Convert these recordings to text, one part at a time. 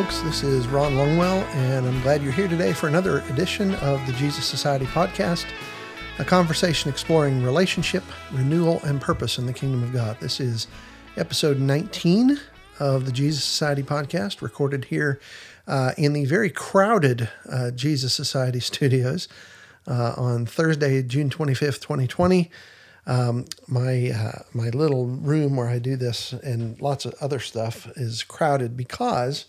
Folks. This is Ron Longwell, and I'm glad you're here today for another edition of the Jesus Society podcast, a conversation exploring relationship, renewal, and purpose in the kingdom of God. This is episode 19 of the Jesus Society podcast, recorded here uh, in the very crowded uh, Jesus Society studios uh, on Thursday, June 25th, 2020. Um, my uh, my little room where I do this and lots of other stuff is crowded because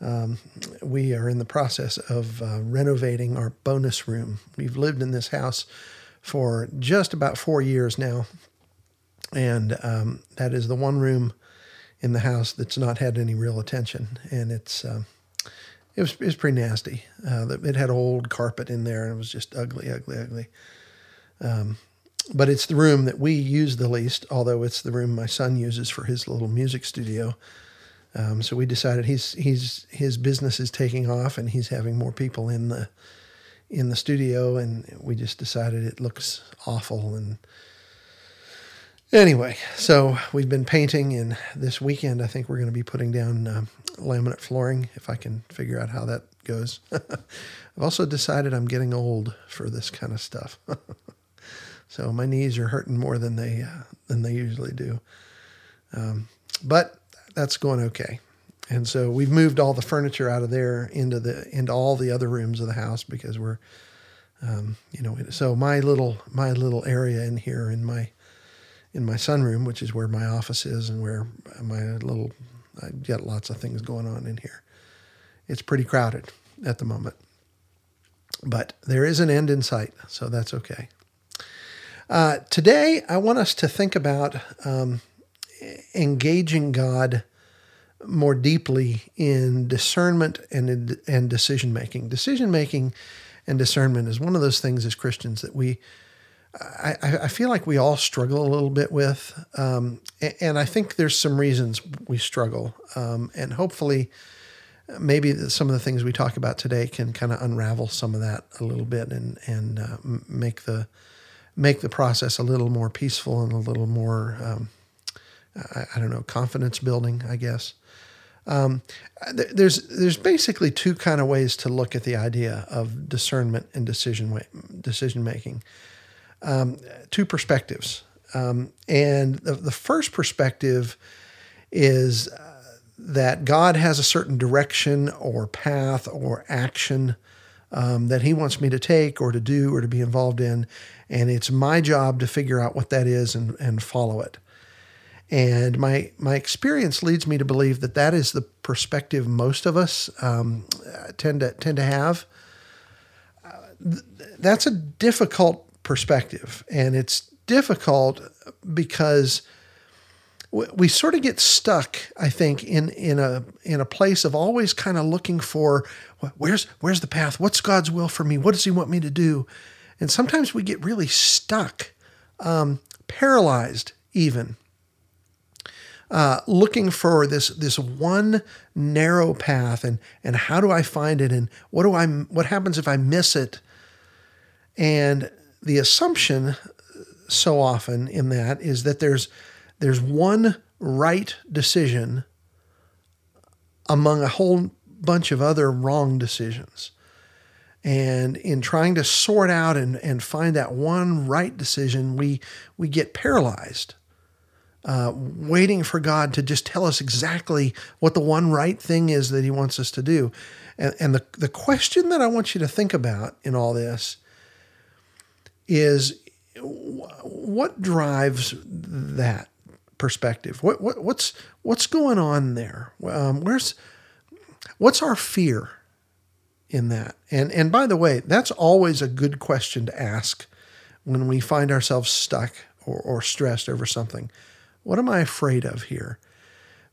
um, we are in the process of uh, renovating our bonus room. We've lived in this house for just about four years now, and um, that is the one room in the house that's not had any real attention, and it's. Um, it was, it was pretty nasty. Uh, it had old carpet in there and it was just ugly, ugly, ugly. Um, but it's the room that we use the least, although it's the room my son uses for his little music studio. Um, so we decided he's he's his business is taking off and he's having more people in the in the studio, and we just decided it looks awful. And anyway, so we've been painting, and this weekend I think we're going to be putting down uh, laminate flooring if I can figure out how that goes. I've also decided I'm getting old for this kind of stuff. so my knees are hurting more than they uh, than they usually do. Um, but that's going okay. And so we've moved all the furniture out of there into the into all the other rooms of the house because we're, um, you know, so my little my little area in here in my in my sunroom, which is where my office is and where my little I get lots of things going on in here. It's pretty crowded at the moment, but there is an end in sight, so that's okay. Uh, today, I want us to think about um, engaging God more deeply in discernment and and decision making. Decision making and discernment is one of those things as Christians that we I, I feel like we all struggle a little bit with, um, and I think there's some reasons we struggle, um, and hopefully, maybe some of the things we talk about today can kind of unravel some of that a little bit and and uh, make the make the process a little more peaceful and a little more um, I, I, don't know confidence building, I guess. Um, there's there's basically two kind of ways to look at the idea of discernment and decision decision making. Um, two perspectives, um, and the, the first perspective is uh, that God has a certain direction or path or action um, that He wants me to take or to do or to be involved in, and it's my job to figure out what that is and and follow it. And my my experience leads me to believe that that is the perspective most of us um, tend to tend to have. Uh, th- that's a difficult perspective, and it's difficult because we, we sort of get stuck. I think in in a in a place of always kind of looking for where's where's the path? What's God's will for me? What does He want me to do? And sometimes we get really stuck, um, paralyzed even uh, looking for this this one narrow path and and how do I find it and what do I what happens if I miss it and the assumption so often in that is that there's there's one right decision among a whole bunch of other wrong decisions. And in trying to sort out and, and find that one right decision, we we get paralyzed uh, waiting for God to just tell us exactly what the one right thing is that He wants us to do. And, and the, the question that I want you to think about in all this is what drives that perspective? What, what what's what's going on there? Um, where's what's our fear in that? And and by the way, that's always a good question to ask when we find ourselves stuck or, or stressed over something. What am I afraid of here?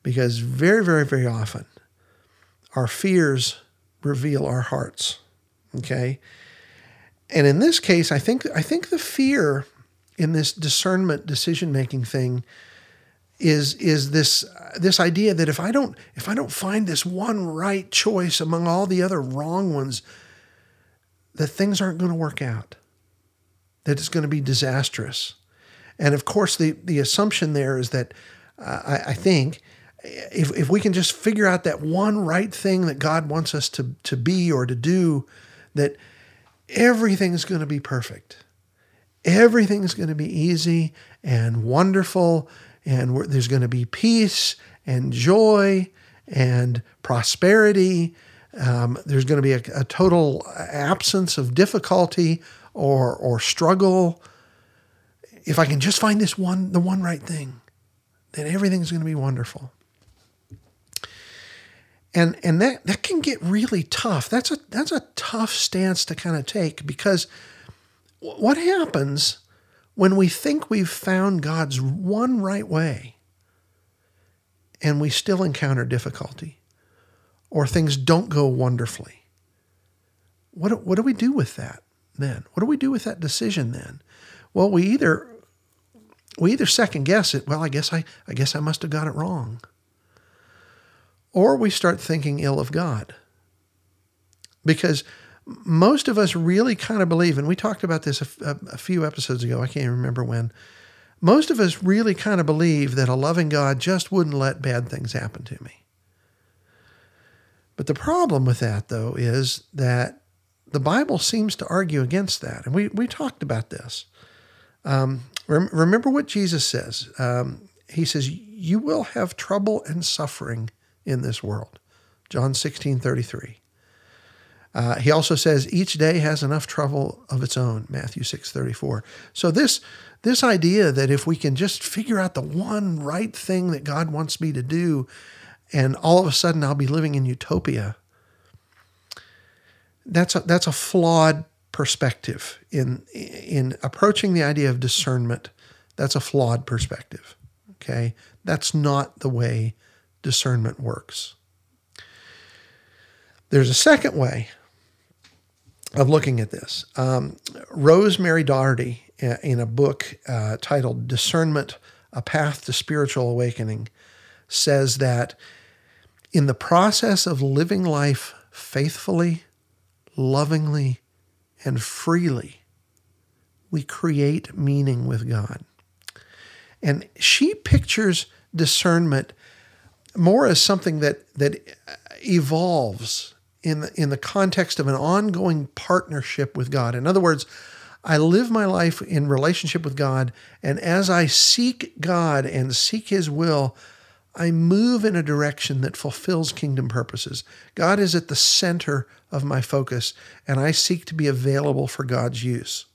Because very, very, very often, our fears reveal our hearts. Okay. And in this case, I think I think the fear in this discernment decision making thing is is this this idea that if I don't if I don't find this one right choice among all the other wrong ones, that things aren't going to work out. That it's going to be disastrous. And of course, the, the assumption there is that uh, I, I, think if, if we can just figure out that one right thing that God wants us to, to be or to do, that everything's going to be perfect. Everything's going to be easy and wonderful, and there's going to be peace and joy and prosperity. Um, there's going to be a, a total absence of difficulty or or struggle. If I can just find this one, the one right thing, then everything's going to be wonderful. And and that that can get really tough. That's a that's a tough stance to kind of take because what happens when we think we've found God's one right way and we still encounter difficulty or things don't go wonderfully? What, what do we do with that then? What do we do with that decision then? Well, we either we either second guess it, well, I guess I I guess I must have got it wrong. Or we start thinking ill of God. Because most of us really kind of believe, and we talked about this a, a, few episodes ago, I can't even remember when. Most of us really kind of believe that a loving God just wouldn't let bad things happen to me. But the problem with that, though, is that the Bible seems to argue against that. And we, we talked about this. Um, rem- remember what Jesus says. Um, he says, You will have trouble and suffering in this world. John 16 33. Uh, he also says each day has enough trouble of its own, Matthew 6:34. So this this idea that if we can just figure out the one right thing that God wants me to do and all of a sudden I'll be living in utopia. That's a, that's a flawed perspective in in approaching the idea of discernment. That's a flawed perspective. Okay? That's not the way discernment works. There's a second way of looking at this. Um, Rosemary Dougherty, uh, in a book uh, titled Discernment A Path to Spiritual Awakening, says that in the process of living life faithfully, lovingly, and freely, we create meaning with God. And she pictures discernment more as something that that evolves in the, in the context of an ongoing partnership with God. In other words, I live my life in relationship with God, and as I seek God and seek His will, I move in a direction that fulfills kingdom purposes. God is at the center of my focus, and I seek to be available for God's use.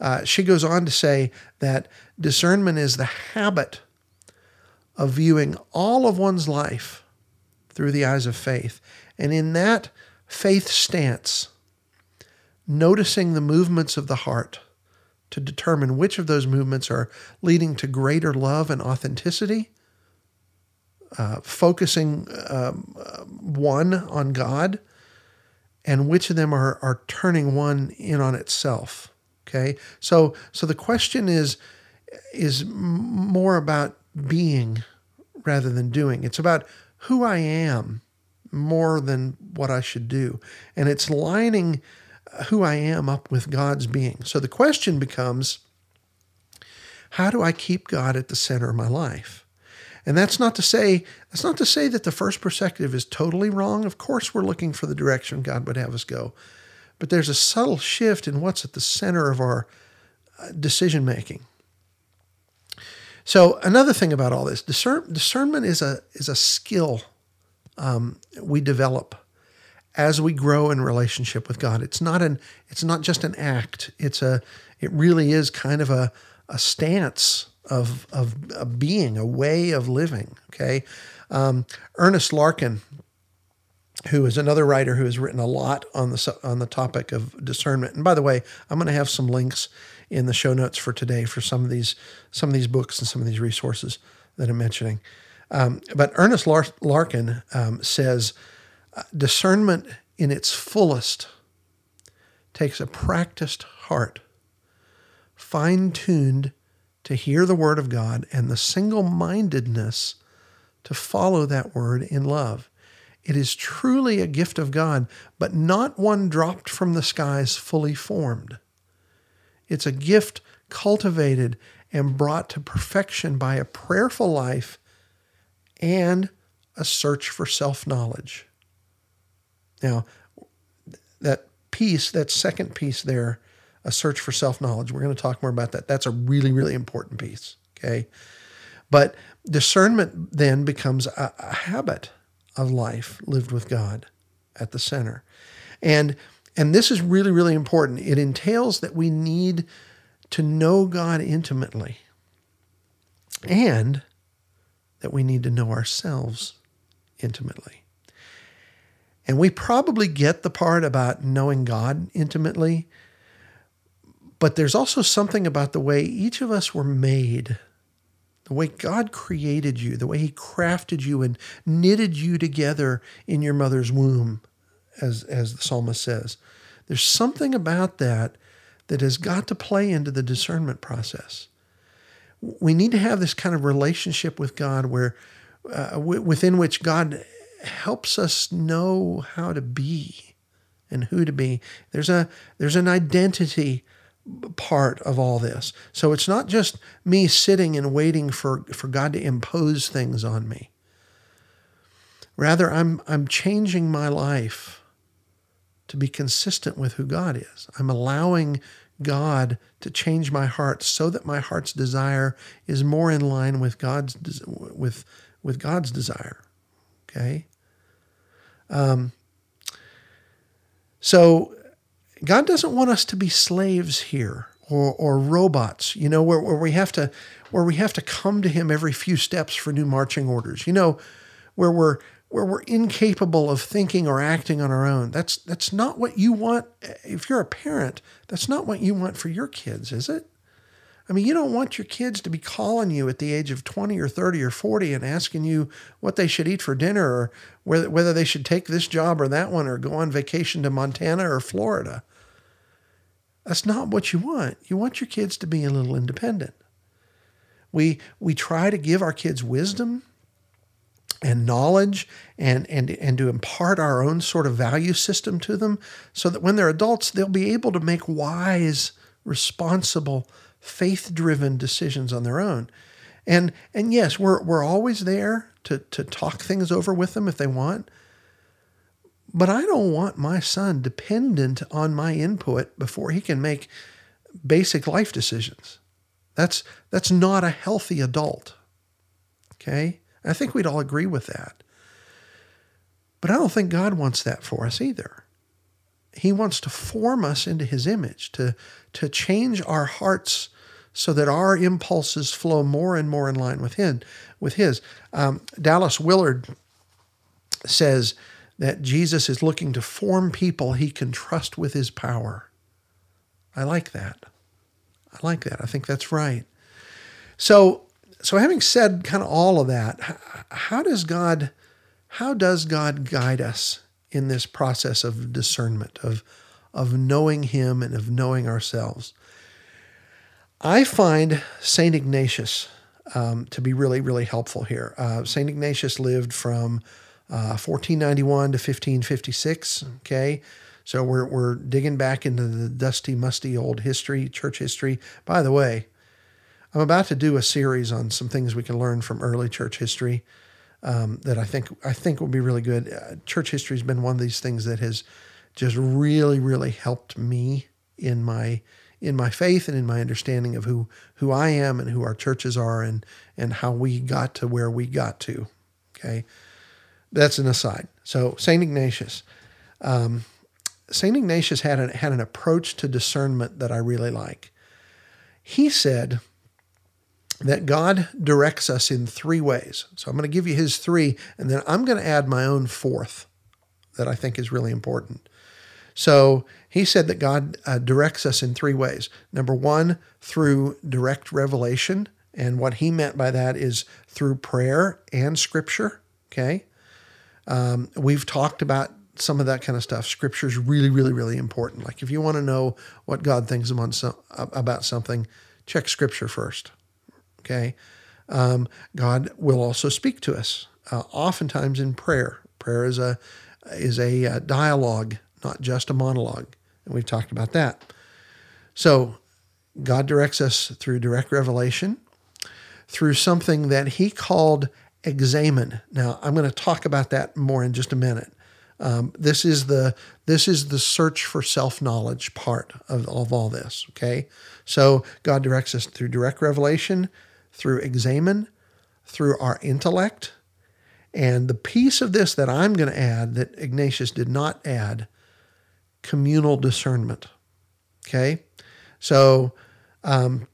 Uh, she goes on to say that discernment is the habit of viewing all of one's life through the eyes of faith and in that faith stance, noticing the movements of the heart to determine which of those movements are leading to greater love and authenticity, uh, focusing um, uh, one on God, and which of them are, are turning one in on itself. Okay, so so the question is is more about being rather than doing. It's about who I am more than what I should do. And it's lining who I am up with God's being. So the question becomes how do I keep God at the center of my life? And that's not to say that's not to say that the first perspective is totally wrong. Of course we're looking for the direction God would have us go. But there's a subtle shift in what's at the center of our uh, decision making. So another thing about all this, discern, discernment is a is a skill um, we develop as we grow in relationship with God. It's not an it's not just an act. It's a it really is kind of a a stance of of a being, a way of living. Okay, um, Ernest Larkin, who is another writer who has written a lot on the on the topic of discernment. And by the way, I'm going to have some links in the show notes for today for some of these some of these books and some of these resources that I'm mentioning. Um, but Ernest Larkin um, says uh, discernment in its fullest takes a practiced heart, fine tuned to hear the word of God, and the single mindedness to follow that word in love. It is truly a gift of God, but not one dropped from the skies fully formed. It's a gift cultivated and brought to perfection by a prayerful life and a search for self knowledge. Now, that piece, that second piece there, a search for self knowledge, we're going to talk more about that. That's a really, really important piece. Okay. But discernment then becomes a, a habit of life lived with God at the center. And and this is really, really important. It entails that we need to know God intimately and that we need to know ourselves intimately. And we probably get the part about knowing God intimately, but there's also something about the way each of us were made, the way God created you, the way He crafted you and knitted you together in your mother's womb, as, as the psalmist says. There's something about that that has got to play into the discernment process we need to have this kind of relationship with God where uh, w- within which God helps us know how to be and who to be. There's a there's an identity part of all this. So it's not just me sitting and waiting for, for God to impose things on me. Rather, I'm I'm changing my life to be consistent with who God is. I'm allowing God to change my heart so that my heart's desire is more in line with God's with with God's desire. Okay. Um, so God doesn't want us to be slaves here or, or robots, you know, where, where we have to where we have to come to him every few steps for new marching orders, you know, where we're where we're incapable of thinking or acting on our own. That's that's not what you want if you're a parent. That's not what you want for your kids, is it? I mean, you don't want your kids to be calling you at the age of 20 or 30 or 40 and asking you what they should eat for dinner or whether, whether they should take this job or that one or go on vacation to Montana or Florida. That's not what you want. You want your kids to be a little independent. We, we try to give our kids wisdom and knowledge and, and, and to impart our own sort of value system to them so that when they're adults, they'll be able to make wise, responsible, faith driven decisions on their own. And, and yes, we're, we're always there to, to talk things over with them if they want. But I don't want my son dependent on my input before he can make basic life decisions. That's, that's not a healthy adult. Okay? I think we'd all agree with that. But I don't think God wants that for us either. He wants to form us into his image, to, to change our hearts so that our impulses flow more and more in line with him, with his. Um, Dallas Willard says that Jesus is looking to form people he can trust with his power. I like that. I like that. I think that's right. So so having said kind of all of that, how does God how does God guide us in this process of discernment of of knowing him and of knowing ourselves? I find St. Ignatius um, to be really, really helpful here. Uh, St. Ignatius lived from uh, 1491 to 1556. Okay. So we're, we're digging back into the dusty, musty old history, church history. By the way, I'm about to do a series on some things we can learn from early church history um, that I think I think will be really good. Uh, church history has been one of these things that has just really, really helped me in my in my faith and in my understanding of who who I am and who our churches are and and how we got to where we got to. Okay, that's an aside. So Saint Ignatius. Um, Saint Ignatius had an, had an approach to discernment that I really like. He said that God directs us in three ways. So I'm going to give you his three, and then I'm going to add my own fourth that I think is really important. So he said that God uh, directs us in three ways. Number one, through direct revelation. And what he meant by that is through prayer and scripture. Okay. Um, we've talked about some of that kind of stuff. Scripture is really, really, really important. Like if you want to know what God thinks about something, check scripture first. Okay. Um, God will also speak to us, uh, oftentimes in prayer. Prayer is a is a uh, dialogue, not just a monologue, and we've talked about that. So, God directs us through direct revelation, through something that He called examen. Now, I'm going to talk about that more in just a minute. Um, this is the this is the search for self knowledge part of, of all this. Okay, so God directs us through direct revelation, through examen, through our intellect, and the piece of this that I'm going to add that Ignatius did not add, communal discernment. Okay, so um,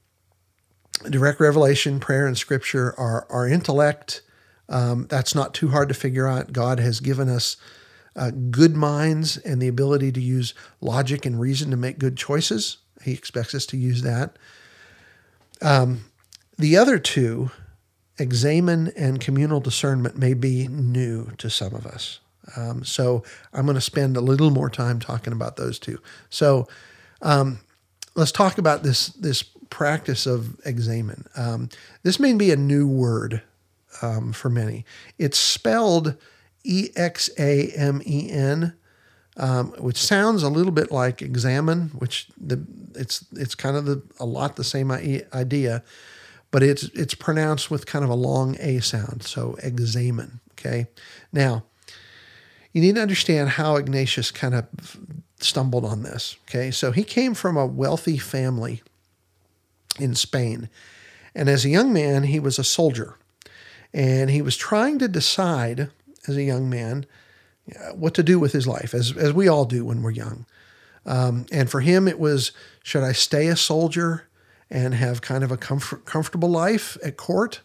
direct revelation, prayer, and scripture are our intellect. Um, that's not too hard to figure out. God has given us uh, good minds and the ability to use logic and reason to make good choices. He expects us to use that. Um, the other two, examen and communal discernment, may be new to some of us. Um, so I'm going to spend a little more time talking about those two. So um, let's talk about this this practice of examen. Um, this may be a new word um, for many. It's spelled E X A M E N, um, which sounds a little bit like examine, which the it's it's kind of the, a lot the same idea, but it's it's pronounced with kind of a long a sound. So examen. Okay, now you need to understand how Ignatius kind of stumbled on this. Okay, so he came from a wealthy family in Spain, and as a young man, he was a soldier, and he was trying to decide as a young man uh, what to do with his life, as, as we all do when we're young. Um, and for him, it was should I stay a soldier and have kind of a comfort, comfortable life at court,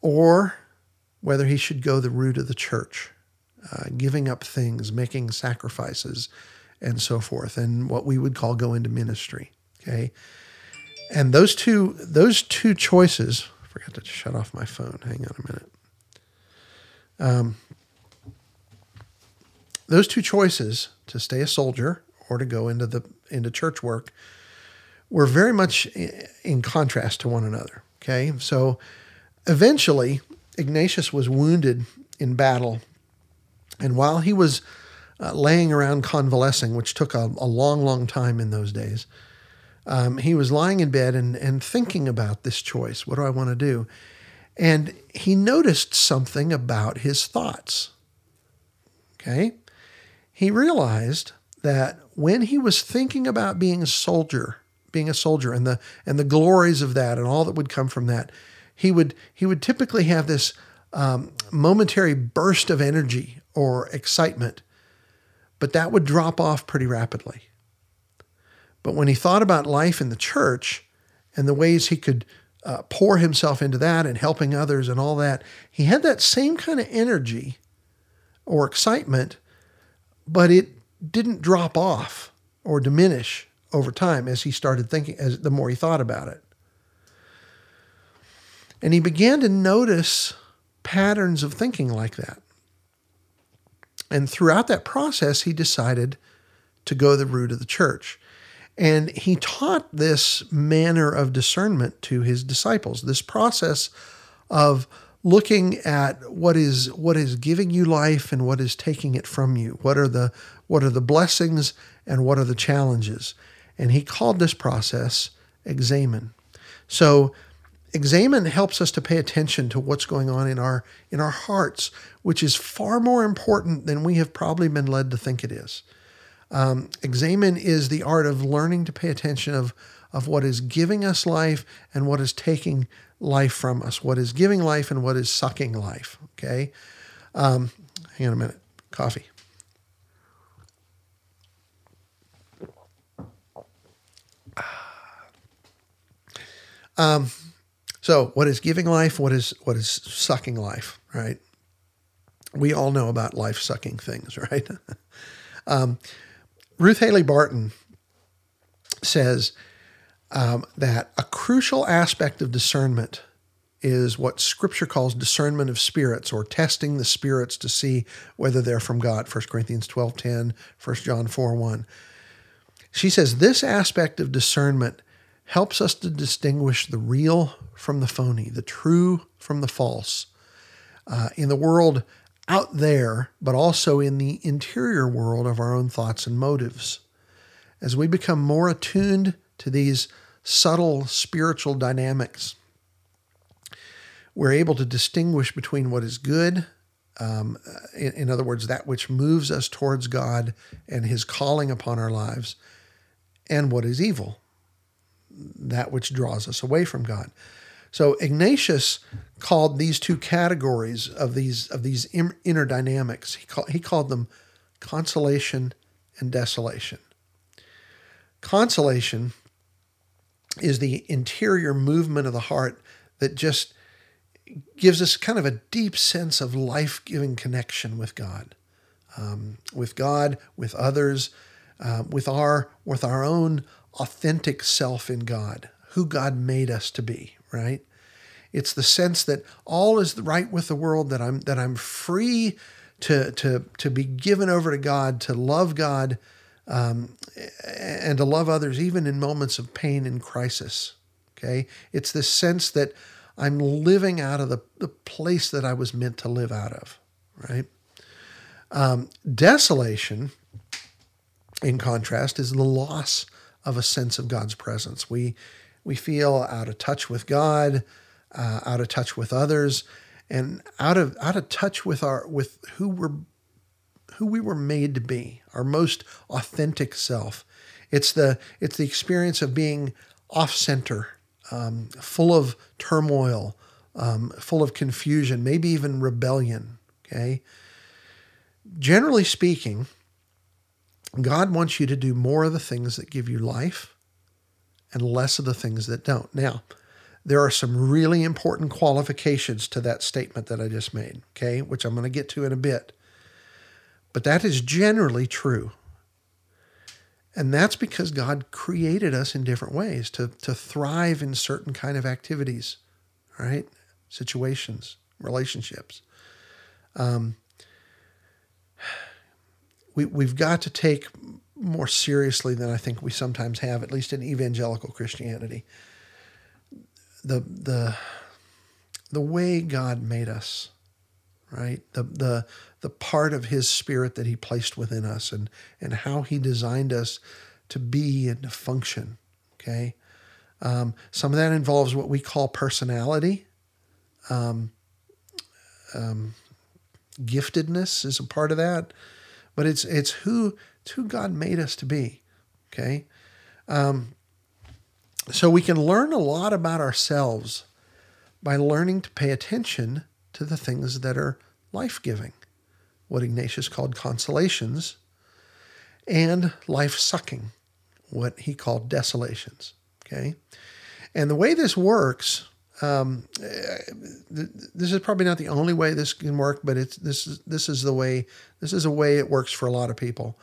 or whether he should go the route of the church, uh, giving up things, making sacrifices, and so forth, and what we would call go into ministry. Okay, and those two those two choices. Forgot to shut off my phone. Hang on a minute. Um, those two choices to stay a soldier or to go into the into church work were very much in contrast to one another. Okay, so eventually Ignatius was wounded in battle, and while he was uh, laying around convalescing, which took a, a, long, long time in those days, um, he was lying in bed and and thinking about this choice. What do I want to do? And he noticed something about his thoughts. Okay? He realized that when he was thinking about being a soldier, being a soldier and the and the glories of that and all that would come from that, he would he would typically have this um, momentary burst of energy or excitement, but that would drop off pretty rapidly. But when he thought about life in the church and the ways he could uh, pour himself into that and helping others and all that. He had that same kind of energy or excitement, but it didn't drop off or diminish over time as he started thinking, as the more he thought about it. And he began to notice patterns of thinking like that. And throughout that process, he decided to go the route of the church. And he taught this manner of discernment to his disciples, this process of looking at what is what is giving you life and what is taking it from you. What are the what are the blessings and what are the challenges? And he called this process examen. So examen helps us to pay attention to what's going on in our in our hearts, which is far more important than we have probably been led to think it is. Um, examen is the art of learning to pay attention of, of what is giving us life and what is taking life from us, what is giving life and what is sucking life. Okay. Um, hang on a minute. Coffee. Um, so what is giving life? What is what is sucking life? Right. We all know about life sucking things, right? um, Ruth Haley Barton says um, that a crucial aspect of discernment is what scripture calls discernment of spirits or testing the spirits to see whether they're from God. 1 corinthians 12.10 1 john 4.1 she says this aspect of discernment helps us to distinguish the real from the phony the true from the false. Uh, in the world out there, but also in the interior world of our own thoughts and motives. As we become more attuned to these subtle spiritual dynamics, we're able to distinguish between what is good, um, in, in other words, that which moves us towards God and His calling upon our lives, and what is evil, that which draws us away from God. So Ignatius called these two categories of these of these inner dynamics. He called, he called them consolation and desolation. Consolation is the interior movement of the heart that just gives us kind of a deep sense of life giving connection with God, um, with God, with others, uh, with our with our own authentic self in God, who God made us to be. Right? It's the sense that all is right with the world. That I'm that I'm free to to to be given over to God, to love God, um, and to love others, even in moments of pain and crisis. Okay, it's this sense that I'm living out of the, the place that I was meant to live out of, right? Um, desolation, in contrast, is the loss of a sense of God's presence. We we feel out of touch with God, uh, out of touch with others, and out of out of touch with our with who we're who we were made to be, our most authentic self. It's the it's the experience of being off center um, full of turmoil, um, full of confusion, maybe even rebellion. Okay. Generally speaking, God wants you to do more of the things that give you life and less of the things that don't. Now, there are some really important qualifications to that statement that I just made, okay, which I'm going to get to in a bit. But that is generally true. And that's because God created us in different ways to, to thrive in certain kind of activities, right? Situations, relationships. Um, we, we've got to take more seriously than I think we sometimes have, at least in evangelical Christianity, the the the way God made us, right? The the the part of his spirit that he placed within us and, and how he designed us to be and to function. Okay. Um, some of that involves what we call personality. Um, um, giftedness is a part of that, but it's it's who it's who God made us to be. Okay, um, so we can learn a lot about ourselves by learning to pay attention to the things that are life giving what Ignatius called consolations, and life sucking, what he called desolations. Okay. And the way this works, um, this is probably not the only way this can work, but it's this is this is the way this is a way it works for a lot of people.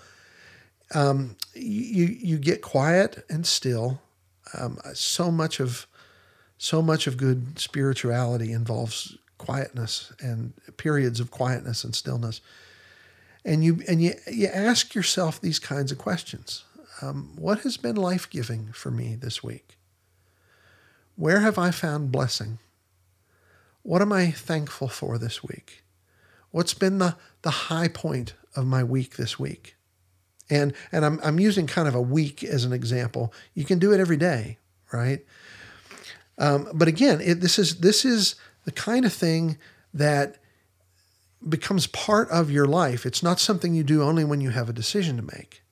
Um, you you get quiet and still. Um, so much of so much of good spirituality involves quietness and periods of quietness and stillness. And you and you you ask yourself these kinds of questions. Um, what has been life giving for me this week? Where have I found blessing? What am I thankful for this week? What's been the, the high point of my week this week? And and I'm I'm using kind of a week as an example. You can do it every day, right? Um, but again, it, this is this is the kind of thing that becomes part of your life. It's not something you do only when you have a decision to make.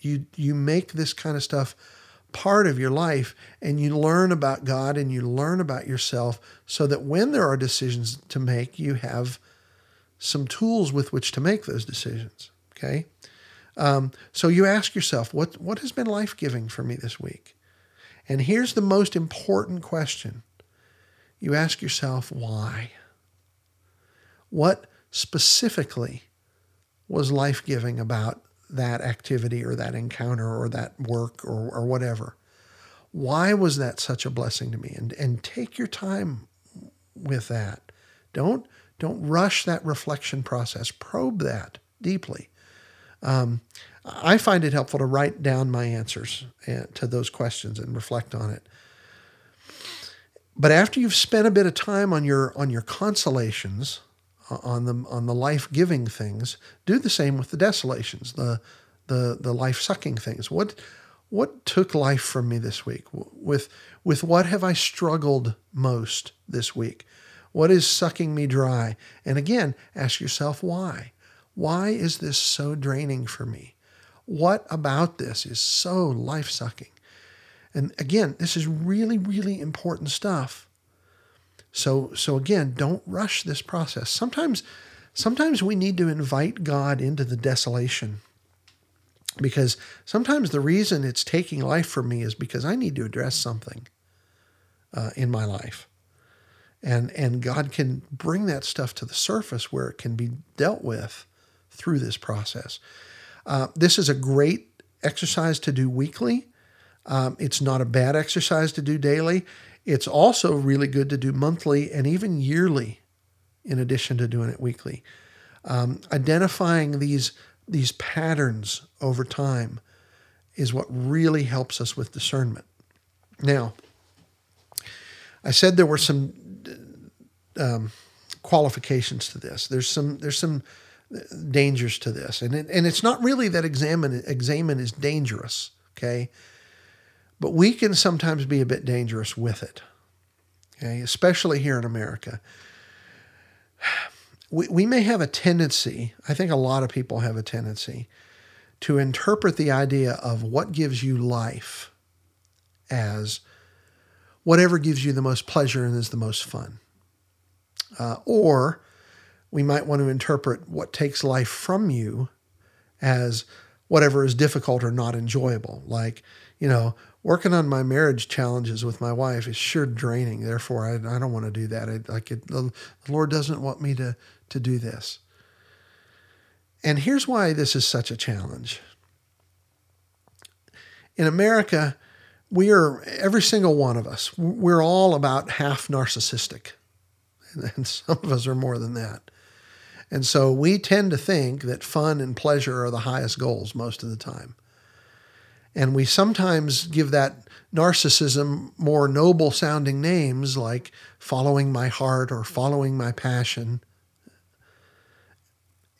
You you make this kind of stuff part of your life and you learn about God and you learn about yourself so that when there are decisions to make, you have some tools with which to make those decisions. Okay. Um, so you ask yourself, what, what has been life giving for me this week? And here's the most important question you ask yourself why. What specifically was life giving about that activity or that encounter or that work or, or whatever? Why was that such a blessing to me? And, and take your time with that. Don't, don't rush that reflection process. Probe that deeply. Um, I find it helpful to write down my answers eh, to those questions and reflect on it. But after you've spent a bit of time on your on your consolations, uh, on the on the life giving things, do the same with the desolations, the the the life sucking things. What what took life from me this week? With with what have I struggled most this week? What is sucking me dry? And again, ask yourself why. Why is this so draining for me? What about this is so life sucking? And again, this is really, really important stuff. So, so again, don't rush this process. Sometimes, sometimes we need to invite God into the desolation because sometimes the reason it's taking life for me is because I need to address something uh, in my life. And, and God can bring that stuff to the surface where it can be dealt with through this process. Uh, this is a great exercise to do weekly. Um, it's not a bad exercise to do daily. It's also really good to do monthly and even yearly, in addition to doing it weekly. Um, identifying these these patterns over time is what really helps us with discernment. Now, I said there were some um, qualifications to this. There's some there's some dangers to this, and it, and it's not really that examen examen is dangerous. Okay, but we can sometimes be a bit dangerous with it, okay? especially here in America. We, we may have a tendency, I think a lot of people have a tendency, to interpret the idea of what gives you life as whatever gives you the most pleasure and is the most fun. Uh, or we might want to interpret what takes life from you as whatever is difficult or not enjoyable. Like, you know, working on my marriage challenges with my wife is sure draining. Therefore, I, I don't want to do that. I, like the Lord doesn't want me to to do this. And here's why this is such a challenge. In America, we are every single one of us. We're all about half narcissistic, and some of us are more than that. And so we tend to think that fun and pleasure are the highest goals most of the time. And we sometimes give that narcissism more noble sounding names like following my heart or following my passion.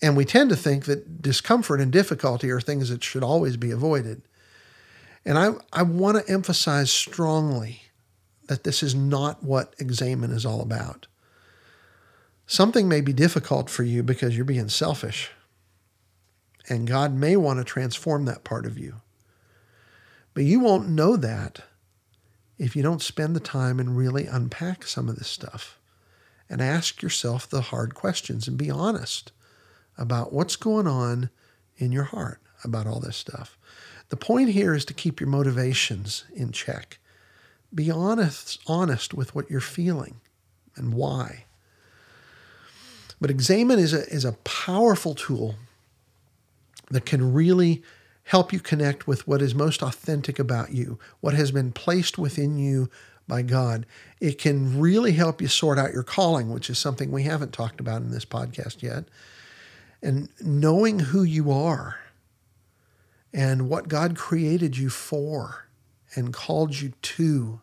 And we tend to think that discomfort and difficulty are things that should always be avoided. And I, I want to emphasize strongly that this is not what examen is all about. Something may be difficult for you because you're being selfish. And God may want to transform that part of you. But you won't know that if you don't spend the time and really unpack some of this stuff and ask yourself the hard questions and be honest about what's going on in your heart about all this stuff. The point here is to keep your motivations in check. Be honest, honest with what you're feeling and why. But Examen is a, is a powerful tool that can really help you connect with what is most authentic about you, what has been placed within you by God. It can really help you sort out your calling, which is something we haven't talked about in this podcast yet. And knowing who you are and what God created you for and called you to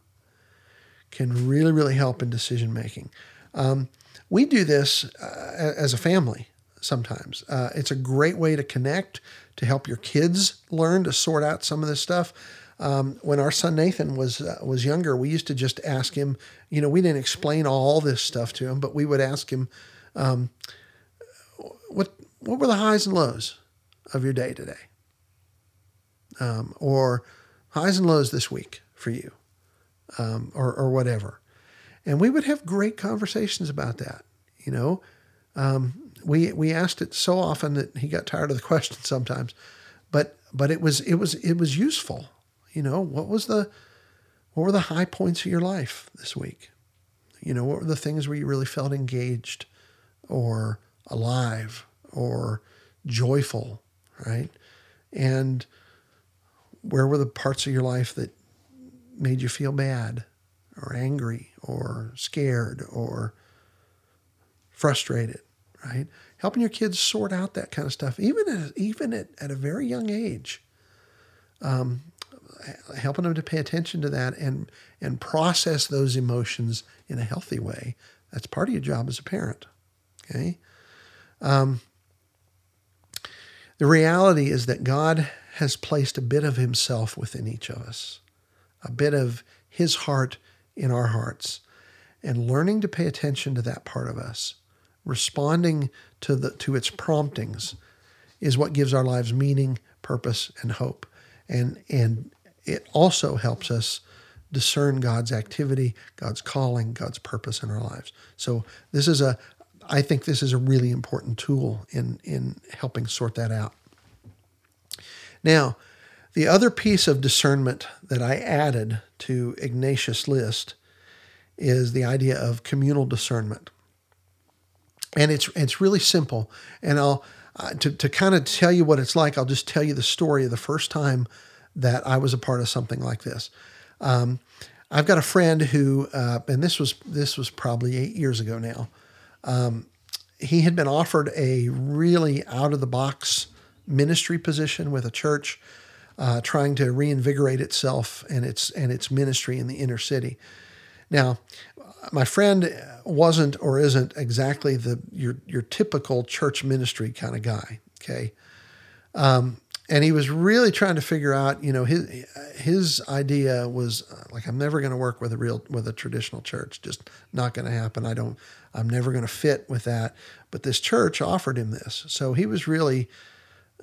can really, really help in decision making. Um, we do this uh, as a family sometimes. Uh, it's a great way to connect, to help your kids learn to sort out some of this stuff. Um, when our son Nathan was uh, was younger, we used to just ask him. You know, we didn't explain all this stuff to him, but we would ask him, um, "What what were the highs and lows of your day today?" Um, or highs and lows this week for you, um, or or whatever. And we would have great conversations about that. You know, um, we we asked it so often that he got tired of the question sometimes, but but it was it was it was useful. You know, what was the what were the high points of your life this week? You know, what were the things where you really felt engaged or alive or joyful, right? And where were the parts of your life that made you feel bad or angry or scared or frustrated? right? Helping your kids sort out that kind of stuff, even at, even at, at a very young age. Um, helping them to pay attention to that and and process those emotions in a healthy way. That's part of your job as a parent. Okay. Um, the reality is that God has placed a bit of himself within each of us, a bit of his heart in our hearts, and learning to pay attention to that part of us, responding to the to its promptings is what gives our lives meaning, purpose, and hope. And and it also helps us discern God's activity, God's calling, God's purpose in our lives. So this is a I think this is a really important tool in in helping sort that out. Now, the other piece of discernment that I added to Ignatius' list is the idea of communal discernment. And it's it's really simple. And I'll uh, to to kind of tell you what it's like. I'll just tell you the story of the first time that I was a part of something like this. Um, I've got a friend who, uh, and this was this was probably eight years ago now. Um, he had been offered a really out of the box ministry position with a church, uh, trying to reinvigorate itself and its and its ministry in the inner city. Now, my friend wasn't or isn't exactly the your your typical church ministry kind of guy. Okay, um, and he was really trying to figure out. You know, his his idea was uh, like, I'm never going to work with a real with a traditional church. Just not going to happen. I don't. I'm never going to fit with that. But this church offered him this, so he was really.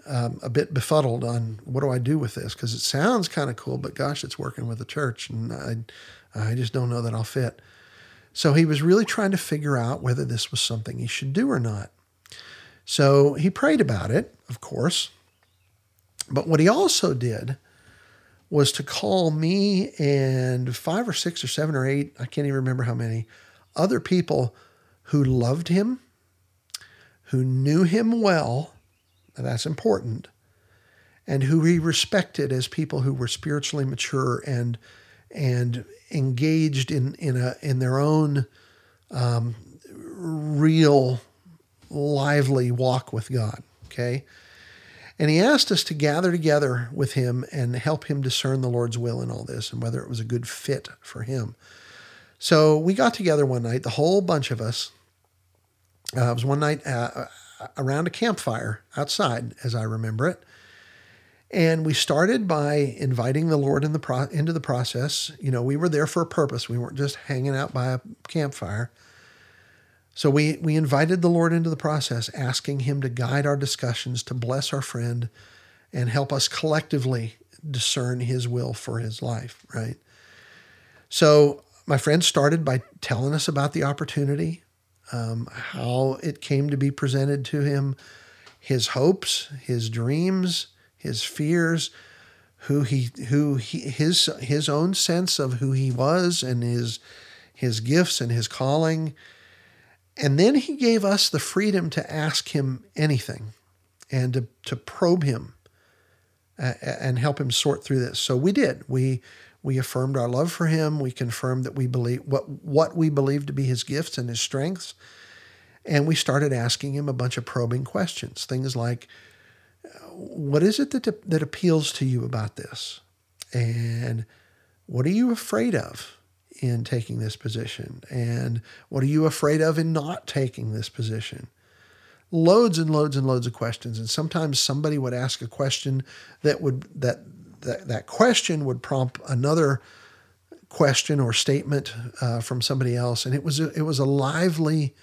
Um, a bit befuddled on what do I do with this because it sounds kind of cool, but gosh, it's working with the church, and I, I just don't know that I'll fit. So he was really trying to figure out whether this was something he should do or not. So he prayed about it, of course. But what he also did was to call me and five or six or seven or eight, I can't even remember how many, other people who loved him, who knew him well, that's important, and who he respected as people who were spiritually mature and and engaged in in a in their own um, real lively walk with God. Okay. And he asked us to gather together with him and help him discern the Lord's will in all this and whether it was a good fit for him. So we got together one night, the whole bunch of us. Uh, it was one night uh, around a campfire outside, as I remember it. And we started by inviting the Lord in the pro- into the process. You know, we were there for a purpose. We weren't just hanging out by a campfire. So we, we invited the Lord into the process, asking Him to guide our discussions, to bless our friend, and help us collectively discern His will for his life, right? So my friend started by telling us about the opportunity, um, how it came to be presented to him, his hopes, his dreams, his fears, who he who he his his own sense of who he was and his his gifts and his calling. And then he gave us the freedom to ask him anything and to, to probe him uh, and help him sort through this. So we did. We we affirmed our love for him. We confirmed that we believe what what we believe to be his gifts and his strengths. And we started asking him a bunch of probing questions. Things like, uh, what is it that, that appeals to you about this? And what are you afraid of in taking this position? And what are you afraid of in not taking this position? Loads and loads and loads of questions. And sometimes somebody would ask a question that would that that, that question would prompt another question or statement uh, from somebody else. And it was a, it was a lively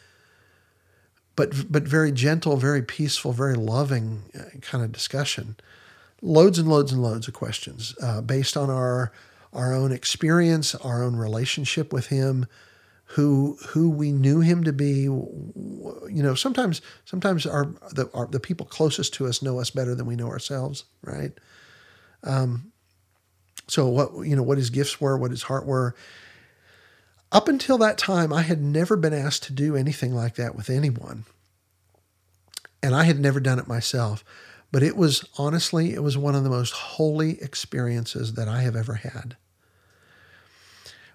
but but very gentle, very peaceful, very loving uh, kind of discussion. Loads and loads and loads of questions uh, based on our our own experience, our own relationship with him, who who we knew him to be. You know, sometimes sometimes our the our, the people closest to us know us better than we know ourselves, right? Um, so what you know what his gifts were, what his heart were, up until that time, I had never been asked to do anything like that with anyone. And I had never done it myself. But it was honestly, it was one of the most holy experiences that I have ever had.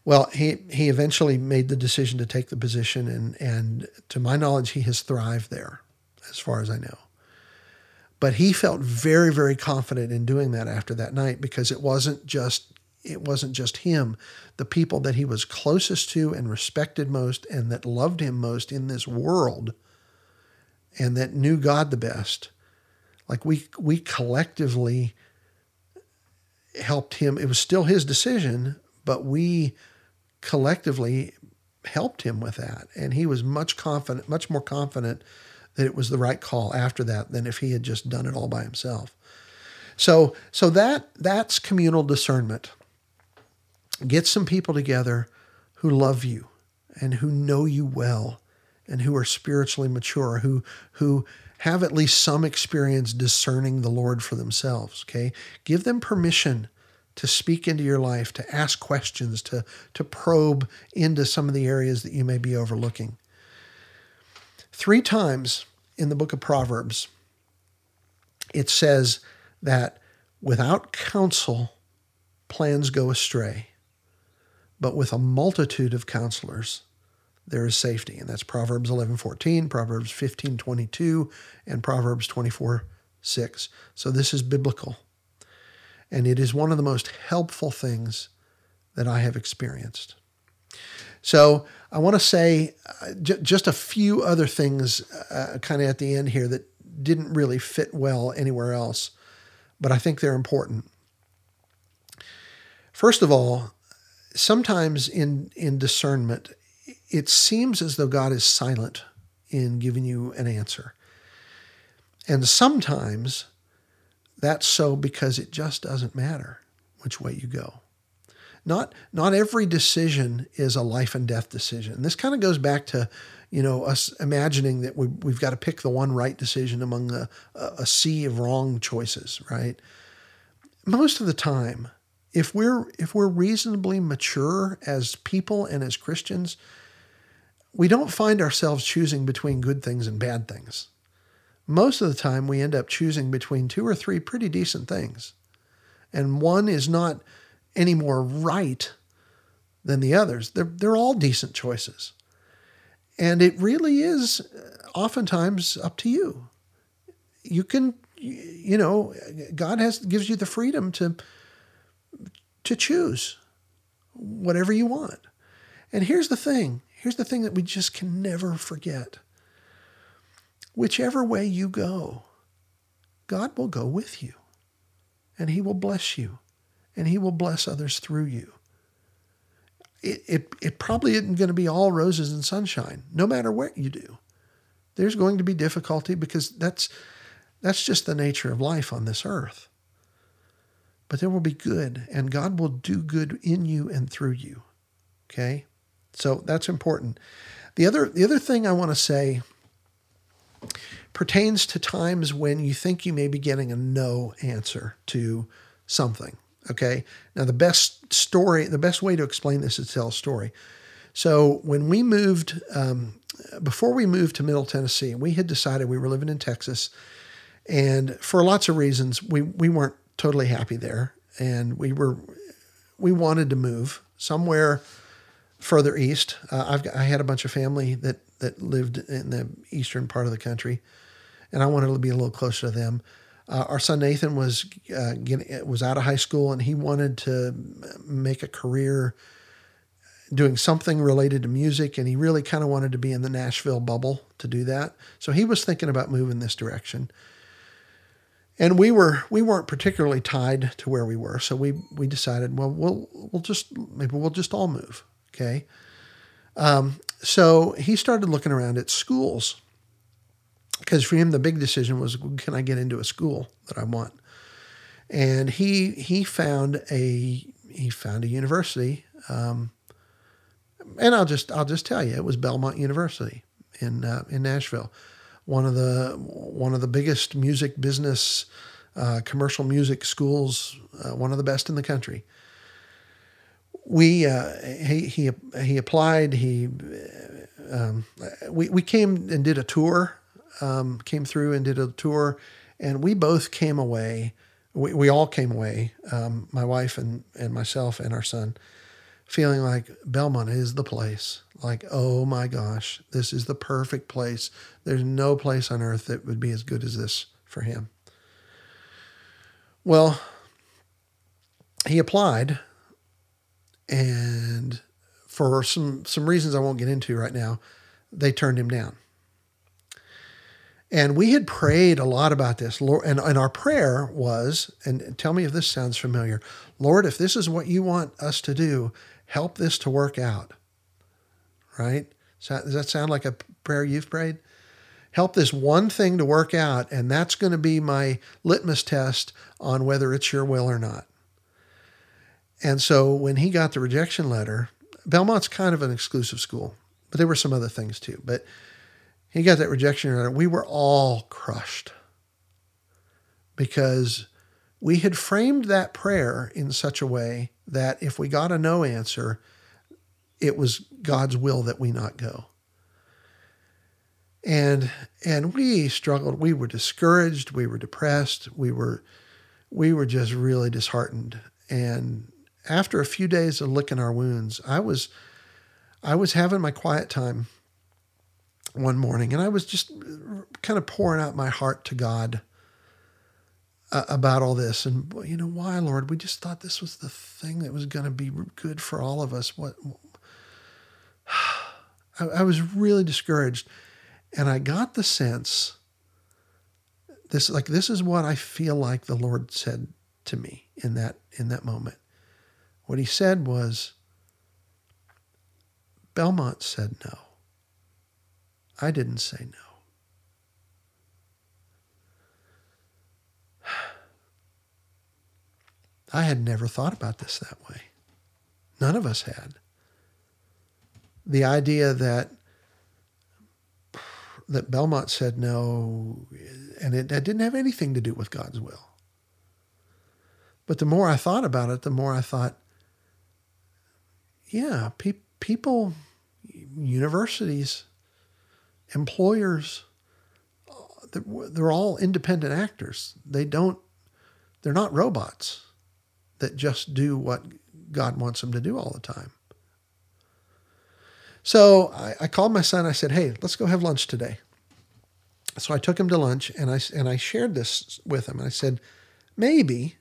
Well, he, he eventually made the decision to take the position, and, and to my knowledge, he has thrived there, as far as I know. But he felt very, very confident in doing that after that night because it wasn't just it wasn't just him, the people that he was closest to and respected most and that loved him most in this world and that knew God the best. Like we we collectively helped him. It was still his decision, but we collectively helped him with that. And he was much confident, much more confident that it was the right call after that than if he had just done it all by himself. So, so that that's communal discernment. Get some people together who love you and who know you well and who are spiritually mature, who who have at least some experience discerning the Lord for themselves. Okay. Give them permission to speak into your life, to ask questions, to, to probe into some of the areas that you may be overlooking. Three times in the book of Proverbs, it says that without counsel, plans go astray, but with a multitude of counselors, there is safety. And that's Proverbs 11 14, Proverbs 15 22, and Proverbs 24 6. So this is biblical. And it is one of the most helpful things that I have experienced. So I want to say uh, j- just a few other things uh, kind of at the end here that didn't really fit well anywhere else, but I think they're important. First of all, sometimes in, in discernment, it seems as though God is silent in giving you an answer. And sometimes that's so because it just doesn't matter which way you go. Not not every decision is a life and death decision. This kind of goes back to, you know, us imagining that we, we've got to pick the one right decision among a, a sea of wrong choices, right? Most of the time, if we're if we're reasonably mature as people and as Christians, we don't find ourselves choosing between good things and bad things most of the time we end up choosing between two or three pretty decent things. And one is not any more right than the others. They're, they're all decent choices. And it really is uh, oftentimes up to you. You can, you know, God has gives you the freedom to to choose whatever you want. And here's the thing. Here's the thing that we just can never forget whichever way you go, God will go with you and He will bless you and He will bless others through you. It, it, it probably isn't going to be all roses and sunshine, no matter what you do. There's going to be difficulty because that's, that's just the nature of life on this earth. But there will be good, and God will do good in you and through you. Okay? So that's important. The other, the other thing I want to say pertains to times when you think you may be getting a no answer to something. Okay. Now, the best story, the best way to explain this is tell a story. So, when we moved, um, before we moved to Middle Tennessee, we had decided we were living in Texas. And for lots of reasons, we, we weren't totally happy there. And we were, we wanted to move somewhere further east. Uh, I've got, I had a bunch of family that that lived in the eastern part of the country, and I wanted to be a little closer to them. Uh, our son Nathan was uh, getting, was out of high school, and he wanted to make a career doing something related to music, and he really kind of wanted to be in the Nashville bubble to do that. So he was thinking about moving this direction. And we were we weren't particularly tied to where we were, so we we decided, well, we'll we'll just maybe we'll just all move, okay. Um, so he started looking around at schools because for him the big decision was can I get into a school that I want, and he he found a he found a university, um, and I'll just I'll just tell you it was Belmont University in uh, in Nashville, one of the one of the biggest music business uh, commercial music schools, uh, one of the best in the country we uh, he he he applied. He um, we we came and did a tour. Um, came through and did a tour, and we both came away. We, we all came away. Um, my wife and and myself and our son, feeling like Belmont is the place. Like oh my gosh, this is the perfect place. There's no place on earth that would be as good as this for him. Well, he applied and for some some reasons I won't get into right now, they turned him down. And we had prayed a lot about this. Lord, and, and our prayer was, and tell me if this sounds familiar Lord, if this is what you want us to do, help this to work out. Right? Does that sound like a prayer you've prayed? Help this one thing to work out, and that's going to be my litmus test on whether it's your will or not. And so when he got the rejection letter, Belmont's kind of an exclusive school, but there were some other things too. But he got that rejection letter. We were all crushed because we had framed that prayer in such a way that if we got a no answer, it was God's will that we not go. And and we struggled, we were discouraged, we were depressed, we were we were just really disheartened. And after a few days of licking our wounds, I was I was having my quiet time one morning and I was just kind of pouring out my heart to God uh, about all this. And you know why lord? We just thought this was the thing that was going to be good for all of us. What I, I was really discouraged. And i got the sense this like this is what i feel like the lord said to me in that in that moment. What he said was belmont said no i didn't say no I had never thought about this that way. None of us had. The idea that that Belmont said no, and it, didn't have anything to do with God's will. But the more I thought about it, the more I thought, yeah, pe- people, universities, employers, they're all independent actors. They don't, they're not robots that just do what God wants them to do all the time. So I, I, called my son. I said, "Hey, let's go have lunch today." So I took him to lunch, and I and I shared this with him. And I said, "Maybe,"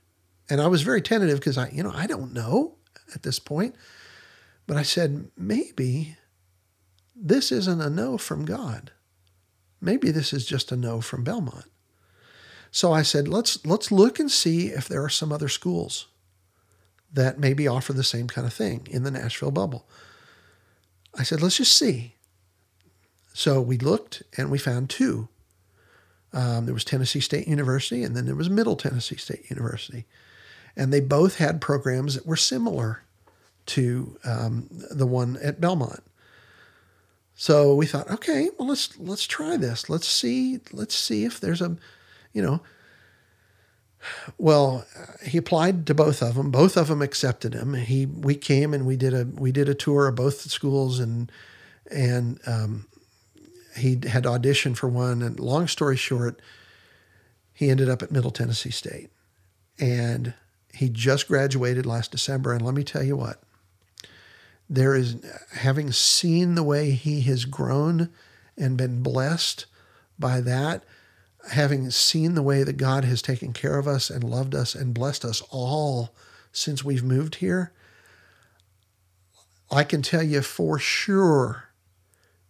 and I was very tentative because I, you know, I don't know at this point. But I said, "Maybe this isn't a no from God. Maybe this is just a no from Belmont." So I said, "Let's let's look and see if there are some other schools that maybe offer the same kind of thing in the Nashville bubble. I said, let's just see. So we looked and we found two. Um, there was Tennessee State University and then there was Middle Tennessee State University. And they both had programs that were similar to um, the one at Belmont. So we thought, okay, well let's let's try this. Let's see let's see if there's a, you know, well, he applied to both of them. Both of them accepted him. He we came and we did a we did a tour of both schools and and um, he had auditioned for one. And long story short, he ended up at Middle Tennessee State, and he just graduated last December. And let me tell you what, there is having seen the way he has grown and been blessed by that having seen the way that God has taken care of us and loved us and blessed us all since we've moved here, I can tell you for sure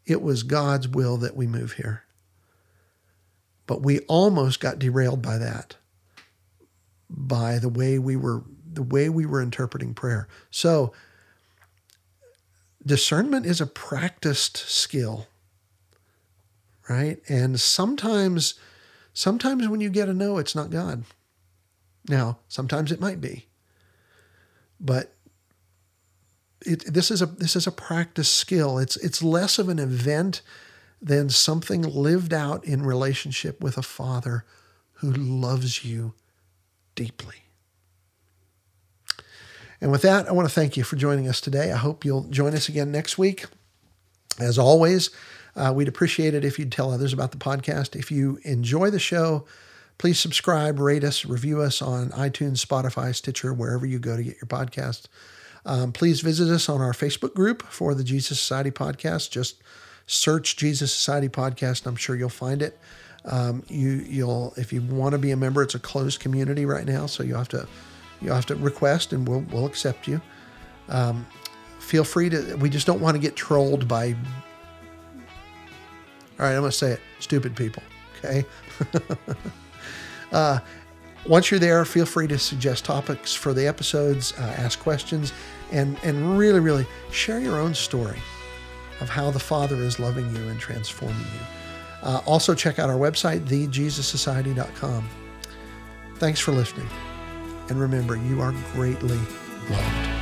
it was God's will that we move here. But we almost got derailed by that, by the way we were the way we were interpreting prayer. So discernment is a practiced skill, right? And sometimes Sometimes when you get a no, it's not God. Now, sometimes it might be. But it, this is a this is a practice skill. It's it's less of an event than something lived out in relationship with a father who loves you deeply. And with that, I want to thank you for joining us today. I hope you'll join us again next week. As always, uh, we'd appreciate it if you'd tell others about the podcast. If you enjoy the show, please subscribe, rate us, review us on iTunes, Spotify, Stitcher, wherever you go to get your podcasts. Um, please visit us on our Facebook group for the Jesus Society podcast. Just search Jesus Society podcast. I'm sure you'll find it. Um, you you'll if you want to be a member, it's a closed community right now, so you have to you have to request, and we'll we'll accept you. Um, feel free to. We just don't want to get trolled by all right, I'm going to say it stupid people. Okay. uh, once you're there, feel free to suggest topics for the episodes, uh, ask questions, and, and really, really share your own story of how the Father is loving you and transforming you. Uh, also, check out our website, thejesussociety.com. Thanks for listening. And remember, you are greatly loved.